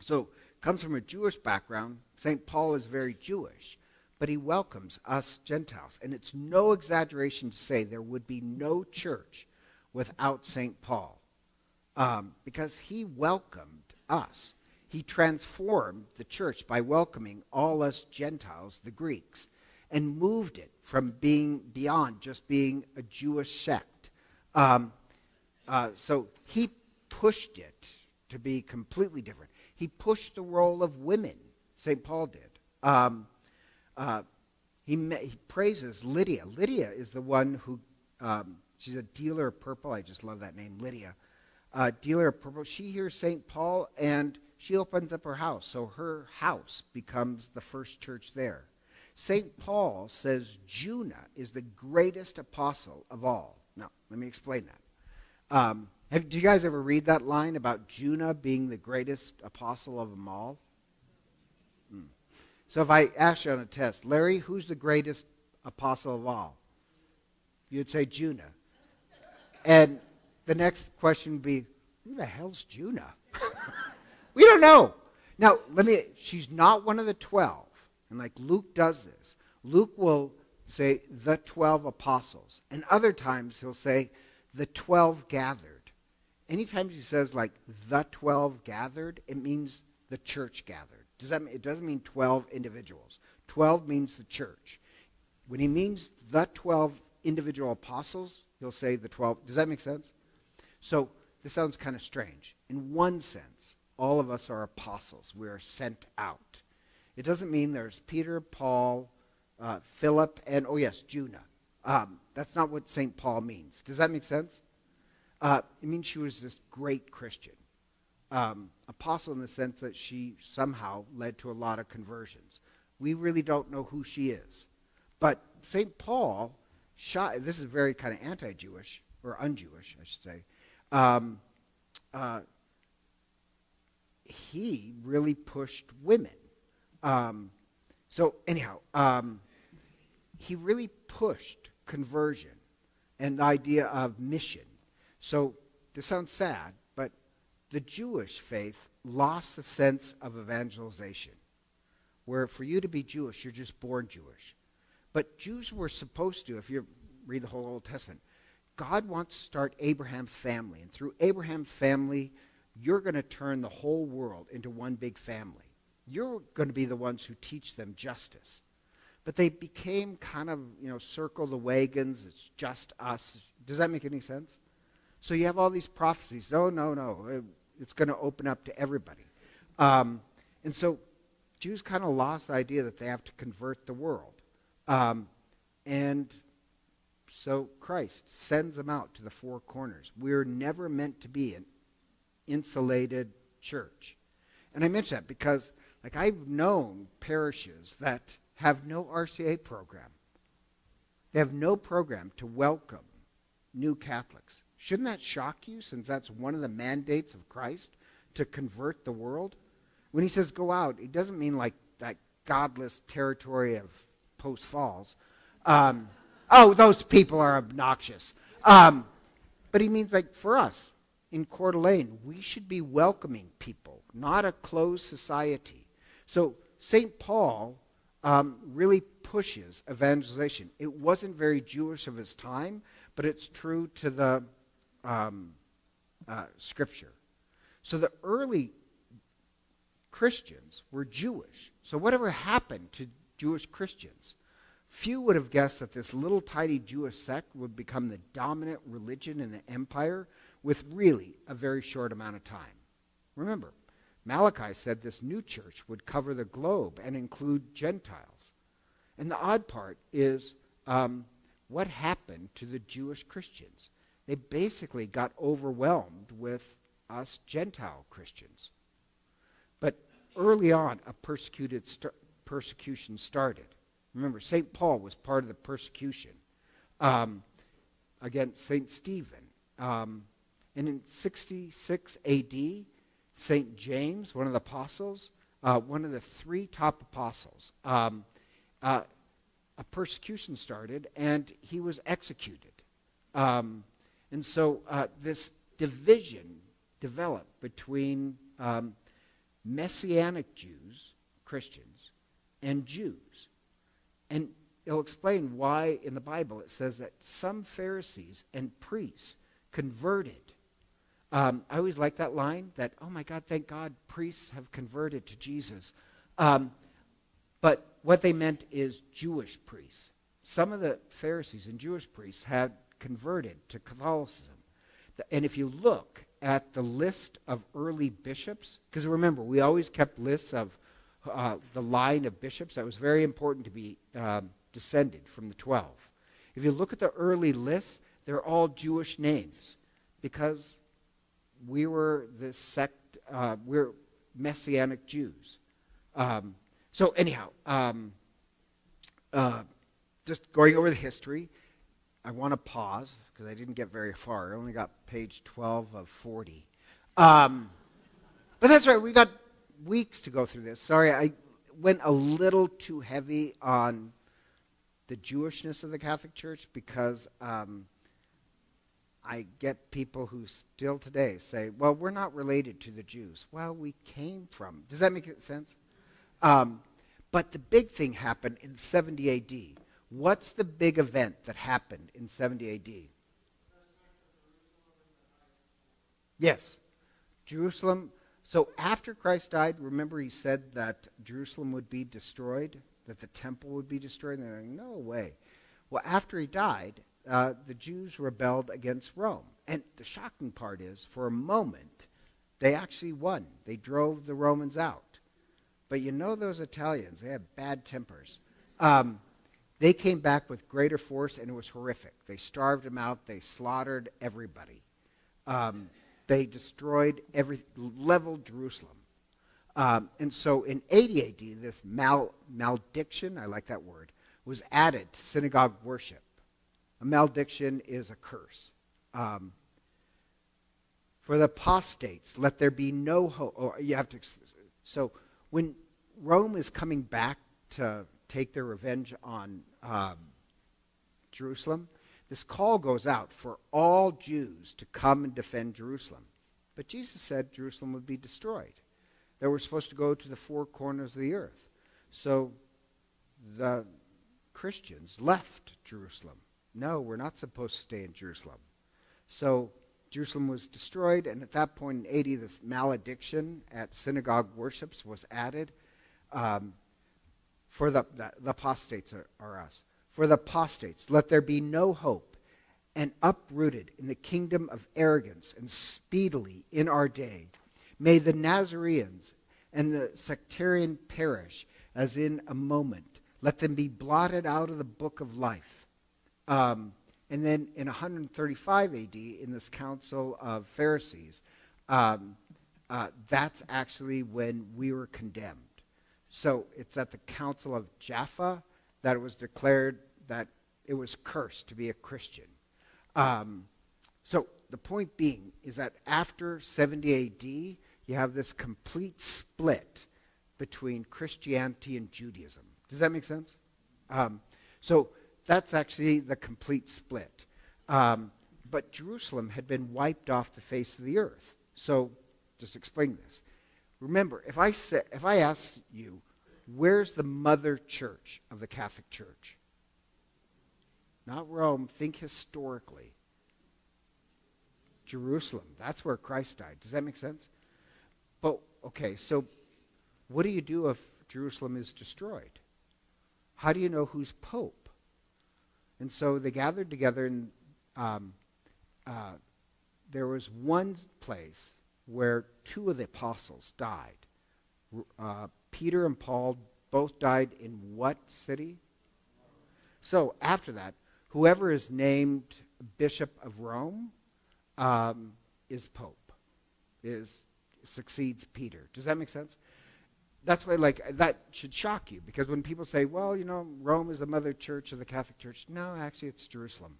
[SPEAKER 1] so comes from a Jewish background. St. Paul is very Jewish, but he welcomes us Gentiles. And it's no exaggeration to say there would be no church without St. Paul um, because he welcomed us. He transformed the church by welcoming all us Gentiles, the Greeks, and moved it from being beyond just being a Jewish sect um, uh, so he pushed it to be completely different. He pushed the role of women, St. Paul did. Um, uh, he, he, praises Lydia. Lydia is the one who, um, she's a dealer of purple. I just love that name, Lydia. Uh, dealer of purple. She hears St. Paul and she opens up her house. So her house becomes the first church there. St. Paul says Junia is the greatest apostle of all. Now, let me explain that. Um, have, do you guys ever read that line about Junia being the greatest apostle of them all? Hmm. So if I ask you on a test, Larry, who's the greatest apostle of all? You'd say Junia. And the next question would be, who the hell's Junia? *laughs* we don't know. Now, let me, she's not one of the 12. And like Luke does this. Luke will say the 12 apostles. And other times he'll say the 12 gathered. Anytime he says like the 12 gathered, it means the church gathered. Does that mean, it doesn't mean 12 individuals. 12 means the church. When he means the 12 individual apostles, he'll say the 12. Does that make sense? So this sounds kind of strange. In one sense, all of us are apostles. We are sent out. It doesn't mean there's Peter, Paul, uh, Philip, and, oh yes, Junia. Um, that's not what St. Paul means. Does that make sense? Uh, it means she was this great Christian. Um, apostle in the sense that she somehow led to a lot of conversions. We really don't know who she is. But St. Paul, this is very kind of anti Jewish, or un Jewish, I should say. Um, uh, he really pushed women. Um, so, anyhow, um, he really pushed conversion and the idea of mission. So this sounds sad, but the Jewish faith lost a sense of evangelization. where for you to be Jewish, you're just born Jewish. But Jews were supposed to, if you read the whole Old Testament, God wants to start Abraham's family. And through Abraham's family, you're going to turn the whole world into one big family. You're going to be the ones who teach them justice. But they became kind of, you know, circle the wagons. It's just us. Does that make any sense? So you have all these prophecies. No, no, no. It's going to open up to everybody. Um, and so Jews kind of lost the idea that they have to convert the world. Um, and so Christ sends them out to the four corners. We're never meant to be an insulated church. And I mention that because, like, I've known parishes that have no RCIA program. They have no program to welcome new Catholics. Shouldn't that shock you since that's one of the mandates of Christ to convert the world? When he says go out, it doesn't mean like that godless territory of Post Falls. Um, oh, those people are obnoxious. Um, but he means like for us in Coeur d'Alene, we should be welcoming people, not a closed society. So St. Paul um, really pushes evangelization. It wasn't very Jewish of his time, but it's true to the um, uh, scripture. So the early Christians were Jewish. So whatever happened to Jewish Christians? Few would have guessed that this little tiny Jewish sect would become the dominant religion in the empire with really a very short amount of time. Remember, Malachi said this new church would cover the globe and include Gentiles. And the odd part is um, what happened to the Jewish Christians? They basically got overwhelmed with us Gentile Christians. But early on, a persecuted st- persecution started. Remember, St. Paul was part of the persecution um, against St. Stephen. Um, and in 66 AD, St. James, one of the apostles, uh, one of the three top apostles, um, uh, a persecution started and he was executed. Um, and so uh, this division developed between um, Messianic Jews, Christians, and Jews. And it'll explain why in the Bible it says that some Pharisees and priests converted. Um, I always like that line that, oh my God, thank God priests have converted to Jesus. Um, but what they meant is Jewish priests. Some of the Pharisees and Jewish priests had converted to Catholicism. And if you look at the list of early bishops, because remember, we always kept lists of uh, the line of bishops. That was very important to be um, descended from the 12. If you look at the early lists, they're all Jewish names because we were the sect, uh, we're Messianic Jews. Um, so, anyhow, um, uh, just going over the history, I want to pause because I didn't get very far. I only got page 12 of 40. Um, but that's right, we got weeks to go through this. Sorry, I went a little too heavy on the Jewishness of the Catholic Church because um, I get people who still today say, well, we're not related to the Jews. Well, we came from. Does that make sense? Um, but the big thing happened in 70 AD. What's the big event that happened in 70 AD? Yes. Jerusalem so after Christ died, remember he said that Jerusalem would be destroyed, that the temple would be destroyed? And they're like, no way. Well, after he died, uh, the Jews rebelled against Rome. And the shocking part is, for a moment, they actually won. They drove the Romans out. But you know those Italians, they have bad tempers. Um, they came back with greater force, and it was horrific. They starved them out, they slaughtered everybody. Um, they destroyed every, leveled Jerusalem. Um, and so in 80 AD, this mal, malediction, I like that word, was added to synagogue worship. A malediction is a curse. Um, for the apostates, let there be no hope. Or you have to. So when Rome is coming back to take their revenge on um, Jerusalem, this call goes out for all Jews to come and defend Jerusalem. But Jesus said Jerusalem would be destroyed. They were supposed to go to the four corners of the earth. So the Christians left Jerusalem. No, we're not supposed to stay in Jerusalem. So Jerusalem was destroyed, and at that point in 80, this malediction at synagogue worships was added. Um, for the, the, the apostates are, are us. For the apostates, let there be no hope, and uprooted in the kingdom of arrogance, and speedily in our day. May the Nazarenes and the sectarian perish as in a moment. Let them be blotted out of the book of life. Um, and then in 135 AD, in this council of Pharisees, um, uh, that's actually when we were condemned. So it's at the council of Jaffa that it was declared that it was cursed to be a Christian. Um, so the point being is that after 70 AD, you have this complete split between Christianity and Judaism. Does that make sense? Um, so that's actually the complete split. Um, but Jerusalem had been wiped off the face of the earth. So just explain this. Remember, if I say, if I ask you, where's the mother church of the Catholic Church? Not Rome. Think historically. Jerusalem. That's where Christ died. Does that make sense? But okay, so what do you do if Jerusalem is destroyed? How do you know who's pope? And so they gathered together, and um, uh, there was one place where two of the apostles died. Uh, Peter and Paul both died in what city? So after that, whoever is named Bishop of Rome um, is Pope, is succeeds Peter. Does that make sense? That's why like that should shock you because when people say well you know rome is the mother church of the catholic church no actually it's jerusalem.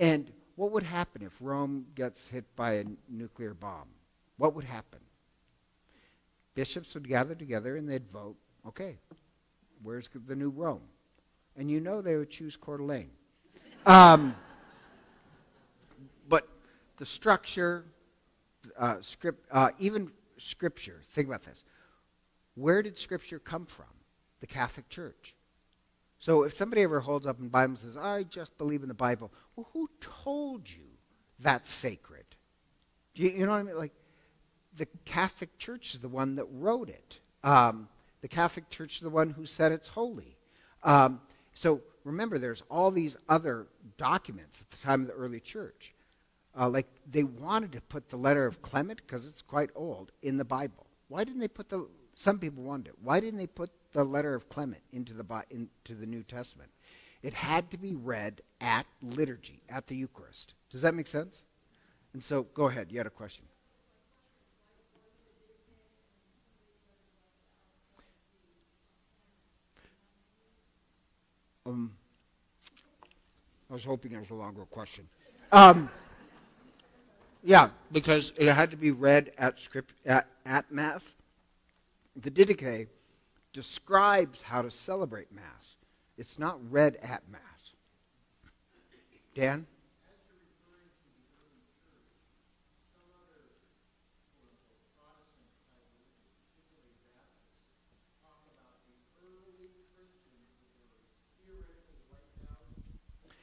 [SPEAKER 1] And what would happen if rome gets hit by a nuclear bomb? What would happen? Bishops would gather together and they'd vote okay where's the new rome? And you know they would choose Coeur d'Alene. Um, but the structure uh, script uh, even scripture think about this where did Scripture come from? The Catholic Church. So if somebody ever holds up in the Bible and says, I just believe in the Bible, well, who told you that's sacred? You, you know what I mean? Like, the Catholic Church is the one that wrote it. Um, the Catholic Church is the one who said it's holy. Um, so remember, there's all these other documents at the time of the early church. Uh, like they wanted to put the letter of Clement because it's quite old in the Bible. Why didn't they put the some people wonder why didn't they put the letter of Clement into the, into the New Testament? It had to be read at liturgy, at the Eucharist. Does that make sense? And so, go ahead. You had a question. Um, I was hoping it was a longer question. Um, yeah, because it had to be read at script at, at mass the Didache describes how to celebrate Mass. It's not read at Mass. Dan?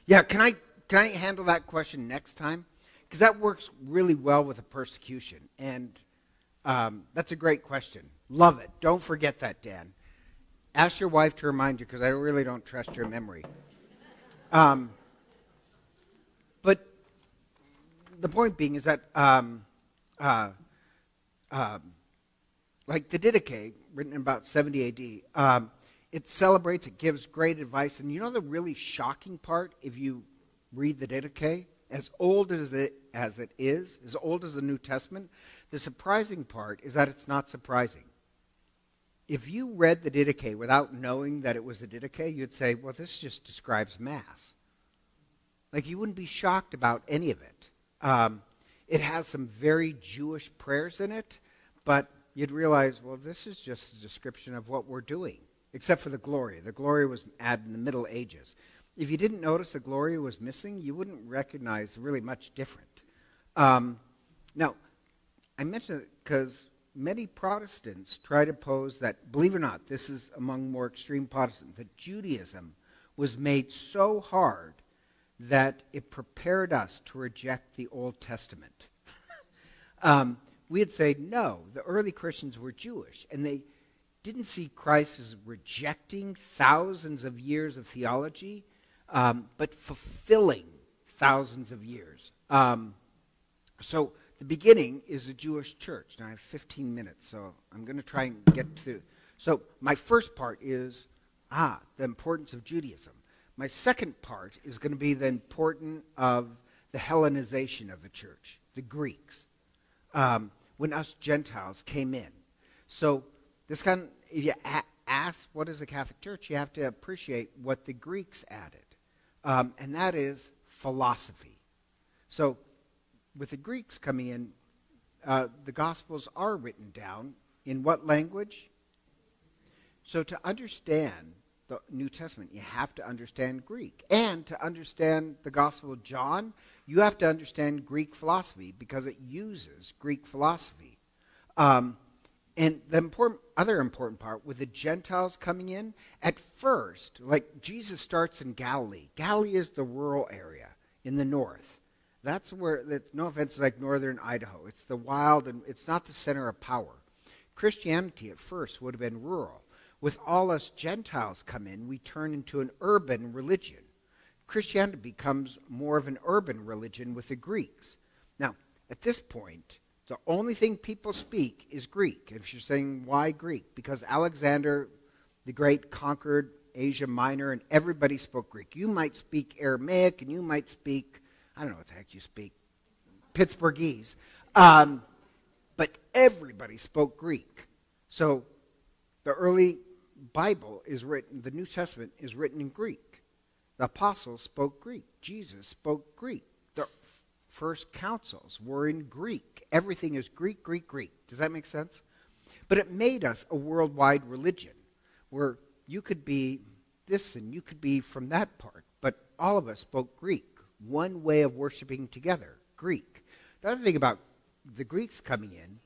[SPEAKER 1] Yeah, can I can I handle that question next time? Because that works really well with a persecution, and um, that's a great question. Love it. Don't forget that, Dan. Ask your wife to remind you because I really don't trust your memory. Um, but the point being is that, um, uh, uh, like the Didache, written in about 70 AD, um, it celebrates, it gives great advice. And you know the really shocking part, if you read the Didache, as old as it, as it is, as old as the New Testament, the surprising part is that it's not surprising if you read the Didache without knowing that it was a Didache, you'd say, well, this just describes Mass. Like, you wouldn't be shocked about any of it. Um, it has some very Jewish prayers in it, but you'd realize, well, this is just a description of what we're doing, except for the glory. The glory was added in the Middle Ages. If you didn't notice the glory was missing, you wouldn't recognize really much different. Um, now, I mention it because many Protestants try to pose that, believe it or not, this is among more extreme Protestants, that Judaism was made so hard that it prepared us to reject the Old Testament. *laughs* um, we'd say, no, the early Christians were Jewish, and they didn't see Christ as rejecting thousands of years of theology, um, but fulfilling thousands of years. Um, so the beginning is a Jewish church. Now I have 15 minutes, so I'm going to try and get to. So my first part is ah the importance of Judaism. My second part is going to be the importance of the Hellenization of the church, the Greeks, um, when us Gentiles came in. So this kind, if you a- ask what is a Catholic Church, you have to appreciate what the Greeks added, um, and that is philosophy. So with the Greeks coming in, uh, the Gospels are written down in what language? So to understand the New Testament, you have to understand Greek. And to understand the Gospel of John, you have to understand Greek philosophy because it uses Greek philosophy. Um, and the important, other important part, with the Gentiles coming in, at first, like Jesus starts in Galilee. Galilee is the rural area in the north. That's where, that, no offense, like northern Idaho. It's the wild, and it's not the center of power. Christianity at first would have been rural. With all us Gentiles come in, we turn into an urban religion. Christianity becomes more of an urban religion with the Greeks. Now, at this point, the only thing people speak is Greek. If you're saying why Greek, because Alexander the Great conquered Asia Minor and everybody spoke Greek. You might speak Aramaic and you might speak I don't know what the heck you speak, Pittsburghese. Um, but everybody spoke Greek. So the early Bible is written, the New Testament is written in Greek. The apostles spoke Greek. Jesus spoke Greek. The first councils were in Greek. Everything is Greek, Greek, Greek. Does that make sense? But it made us a worldwide religion where you could be this and you could be from that part, but all of us spoke Greek one way of worshiping together Greek. The other thing about the Greeks coming in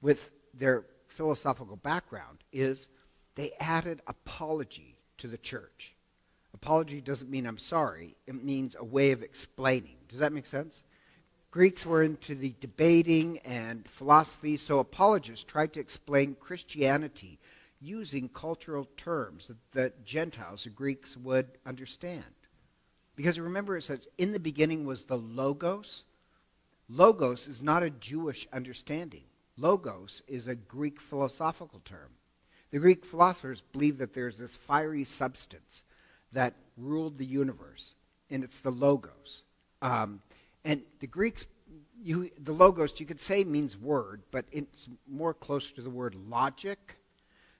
[SPEAKER 1] with their philosophical background is they added apology to the church. Apology doesn't mean I'm sorry, it means a way of explaining. Does that make sense? Greeks were into the debating and philosophy, so apologists tried to explain Christianity using cultural terms that the Gentiles, the Greeks, would understand. Because remember, it says, in the beginning was the Logos. Logos is not a Jewish understanding. Logos is a Greek philosophical term. The Greek philosophers believe that there's this fiery substance that ruled the universe, and it's the Logos. Um, and the Greeks, you, the Logos, you could say means word, but it's more closer to the word logic.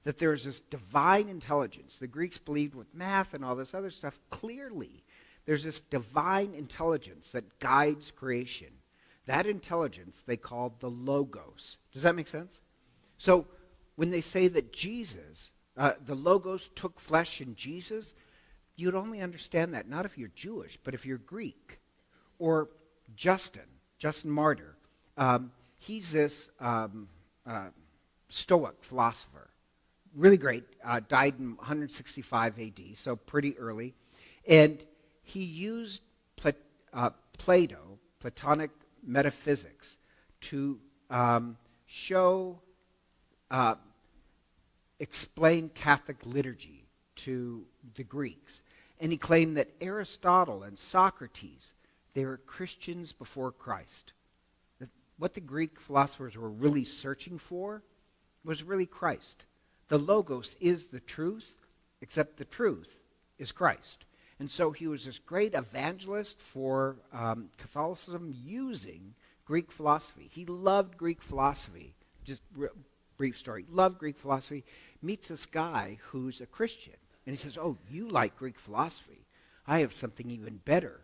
[SPEAKER 1] That there's this divine intelligence. The Greeks believed with math and all this other stuff clearly there's this divine intelligence that guides creation. That intelligence they called the Logos. Does that make sense? So when they say that Jesus, uh, the Logos took flesh in Jesus, you'd only understand that not if you're Jewish, but if you're Greek. Or Justin, Justin Martyr. Um, he's this um, uh, Stoic philosopher. Really great. Uh, died in 165 AD, so pretty early. And he used Plat- uh, Plato, Platonic metaphysics, to um, show, uh, explain Catholic liturgy to the Greeks. And he claimed that Aristotle and Socrates, they were Christians before Christ. That what the Greek philosophers were really searching for was really Christ. The Logos is the truth, except the truth is Christ. And so he was this great evangelist for um, Catholicism using Greek philosophy. He loved Greek philosophy. Just brief story. Loved Greek philosophy. Meets this guy who's a Christian. And he says, Oh, you like Greek philosophy. I have something even better.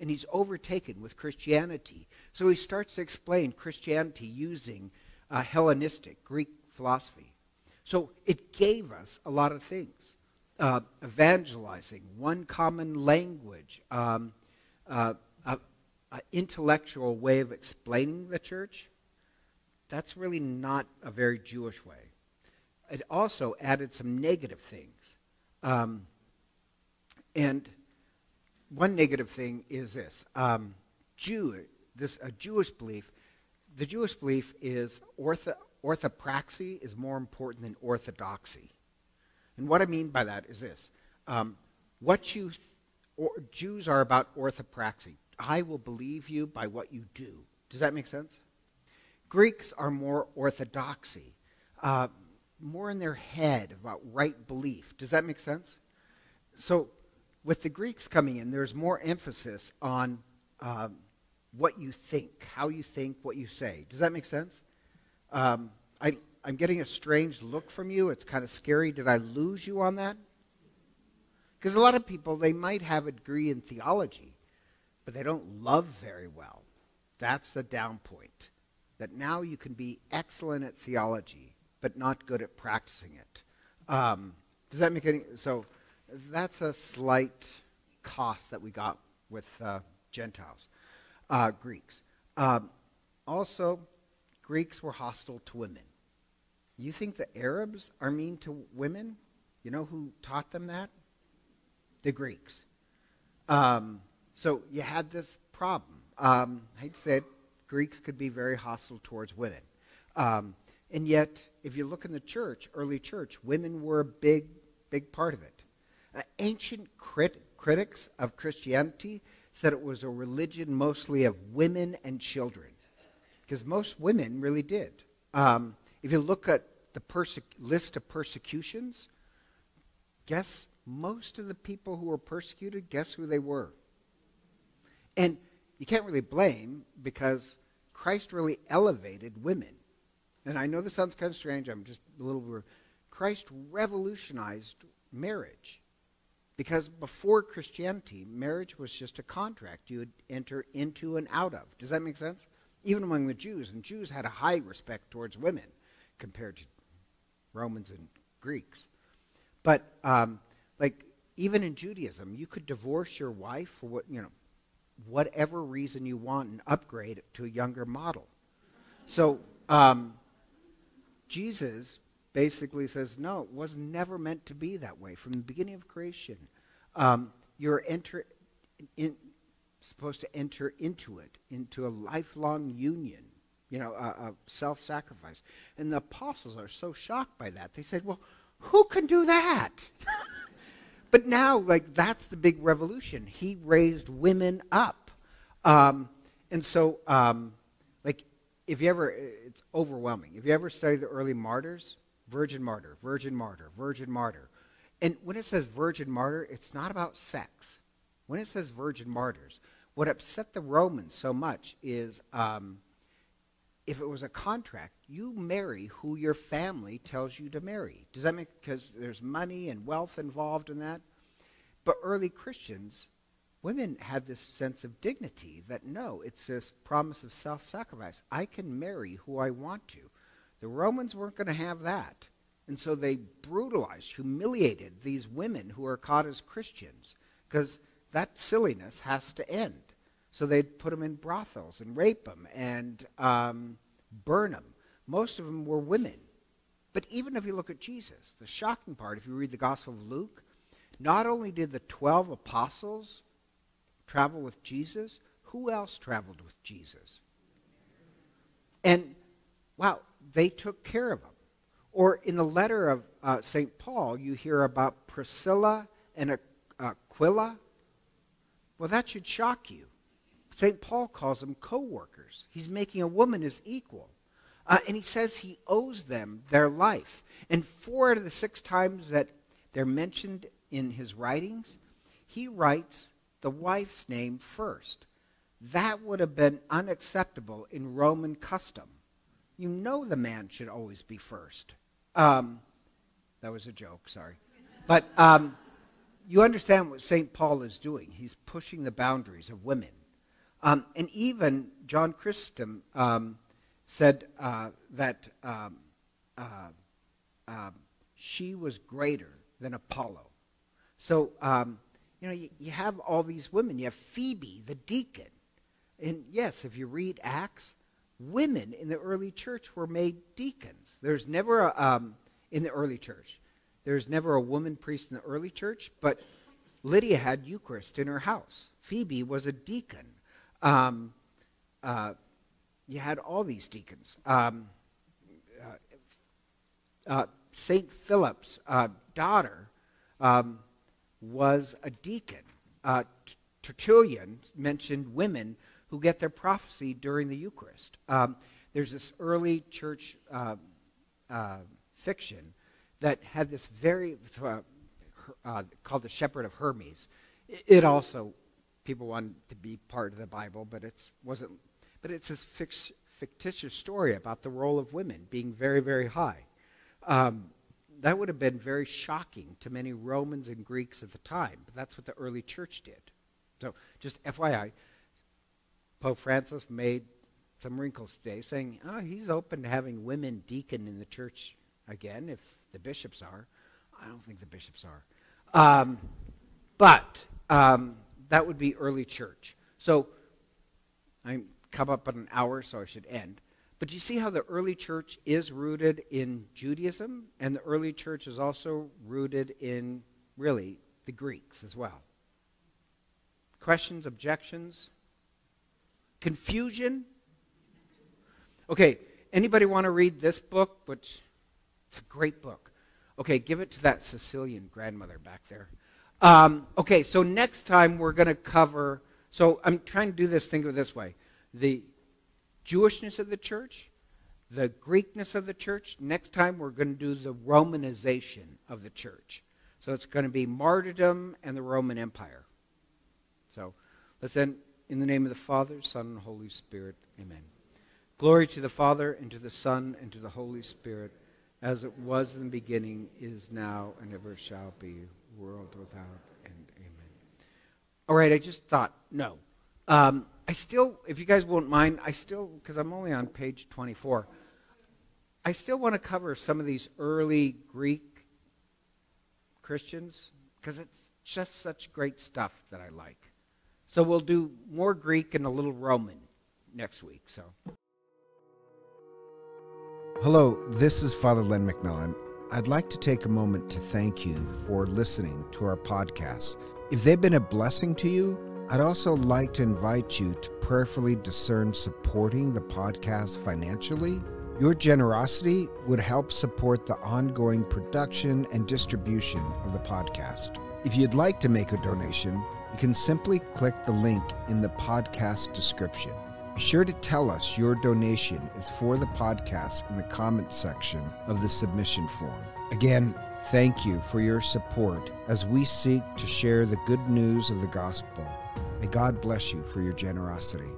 [SPEAKER 1] And he's overtaken with Christianity. So he starts to explain Christianity using uh, Hellenistic Greek philosophy. So it gave us a lot of things uh, evangelizing, one common language, um, uh, a, a intellectual way of explaining the church. that's really not a very Jewish way. It also added some negative things. Um, and one negative thing is this um, Jew, this a Jewish belief. The Jewish belief is ortho, orthopraxy is more important than orthodoxy. And what I mean by that is this um, what you, or, Jews are about orthopraxy. I will believe you by what you do. Does that make sense? Greeks are more orthodoxy, uh, more in their head about right belief. Does that make sense? So, with the Greeks coming in, there's more emphasis on um, what you think, how you think, what you say. Does that make sense? Um, I, I'm getting a strange look from you. It's kind of scary. Did I lose you on that? Because a lot of people, they might have a degree in theology, but they don't love very well. That's a down point. That now you can be excellent at theology, but not good at practicing it. Um, does that make any so? That's a slight cost that we got with uh, Gentiles, uh, Greeks. Um, also, Greeks were hostile to women. You think the Arabs are mean to women? You know who taught them that? The Greeks. Um, so you had this problem. Um, I said Greeks could be very hostile towards women. Um, and yet, if you look in the church, early church, women were a big, big part of it. Uh, ancient crit- critics of Christianity said it was a religion mostly of women and children, because most women really did. Um, if you look at the perse- list of persecutions, guess most of the people who were persecuted, guess who they were? And you can't really blame because Christ really elevated women. And I know this sounds kind of strange. I'm just a little. Christ revolutionized marriage. Because before Christianity, marriage was just a contract you would enter into and out of. Does that make sense? Even among the Jews, and Jews had a high respect towards women compared to Romans and Greeks. But um, like even in Judaism, you could divorce your wife for what you know, whatever reason you want, and upgrade to a younger model. So um, Jesus basically says, no, it was never meant to be that way from the beginning of creation. Um, you're enter, in, supposed to enter into it, into a lifelong union, you know, self sacrifice. And the apostles are so shocked by that. They said, well, who can do that? *laughs* but now, like, that's the big revolution. He raised women up. Um, and so, um, like, if you ever, it's overwhelming. If you ever study the early martyrs, virgin martyr, virgin martyr, virgin martyr. And when it says virgin martyr, it's not about sex. When it says virgin martyrs, what upset the Romans so much is um, if it was a contract, you marry who your family tells you to marry. Does that make because there's money and wealth involved in that? But early Christians, women had this sense of dignity that no, it's this promise of self-sacrifice. I can marry who I want to. The Romans weren't going to have that. And so they brutalized, humiliated these women who are caught as Christians because that silliness has to end. So they'd put them in brothels and rape them and um, burn them. Most of them were women. But even if you look at Jesus, the shocking part, if you read the Gospel of Luke, not only did the 12 apostles travel with Jesus, who else traveled with Jesus? And wow, they took care of him. Or in the letter of uh, St. Paul, you hear about Priscilla and Aquila. Well, that should shock you. St. Paul calls them co workers. He's making a woman his equal. Uh, and he says he owes them their life. And four out of the six times that they're mentioned in his writings, he writes the wife's name first. That would have been unacceptable in Roman custom you know the man should always be first. Um, that was a joke, sorry. But um, you understand what St. Paul is doing. He's pushing the boundaries of women. Um, and even John Chrysostom um, said uh, that um, uh, uh, she was greater than Apollo. So, um, you know, you, you have all these women. You have Phoebe, the deacon. And yes, if you read Acts, women in the early church were made deacons. There's never a, um, in the early church. There's never a woman priest in the early church, but Lydia had Eucharist in her house. Phoebe was a deacon. Um, uh, you had all these deacons. Um, uh, uh, St. Philip's uh, daughter um, was a deacon. Uh, Tertullian mentioned women who get their prophecy during the Eucharist. Um, there's this early church uh, fiction that had this very uh, uh, called the Shepherd of Hermas. It, also people wanted to be part of the Bible, but it wasn't. But it's this fix, fictitious story about the role of women being very, very high. Um, that would have been very shocking to many Romans and Greeks at the time, but that's what the early church did. So, just FYI, Pope Francis made some wrinkles today, saying, oh, he's open to having women deacon in the church again if the bishops are. I don't think the bishops are. Um, but um, that would be early church. So I'm come up on an hour, so I should end. But you see how the early church is rooted in Judaism, and the early church is also rooted in really the Greeks as well. Questions, objections? Confusion? Okay, anybody want to read this book? Which it's a great book. Okay, give it to that Sicilian grandmother back there. Um, okay, so next time we're going to cover. So I'm trying to do this. Think of it this way: the Jewishness of the church, the Greekness of the church. Next time we're going to do the Romanization of the church. So it's going to be martyrdom and the Roman Empire. So let's end in the name of the Father, Son, and Holy Spirit. Amen. Glory to the Father, and to the Son, and to the Holy Spirit, as it was in the beginning, is now, and ever shall be, world without end. Amen. All right, I just thought, no. Um, I still, if you guys won't mind, I still, because I'm only on page 24, I still want to cover some of these early Greek Christians, because it's just such great stuff that I like. So we'll do more Greek and a little Roman next week. So.
[SPEAKER 2] Hello, this is Father Len McMillan. I'd like to take a moment to thank you for listening to our podcast. If they've been a blessing to you, I'd also like to invite you to prayerfully discern supporting the podcast financially. Your generosity would help support the ongoing production and distribution of the podcast. If you'd like to make a donation, you can simply click the link in the podcast description. Be sure to tell us your donation is for the podcast in the comments section of the submission form. Again, thank you for your support as we seek to share the good news of the gospel. May God bless you for your generosity.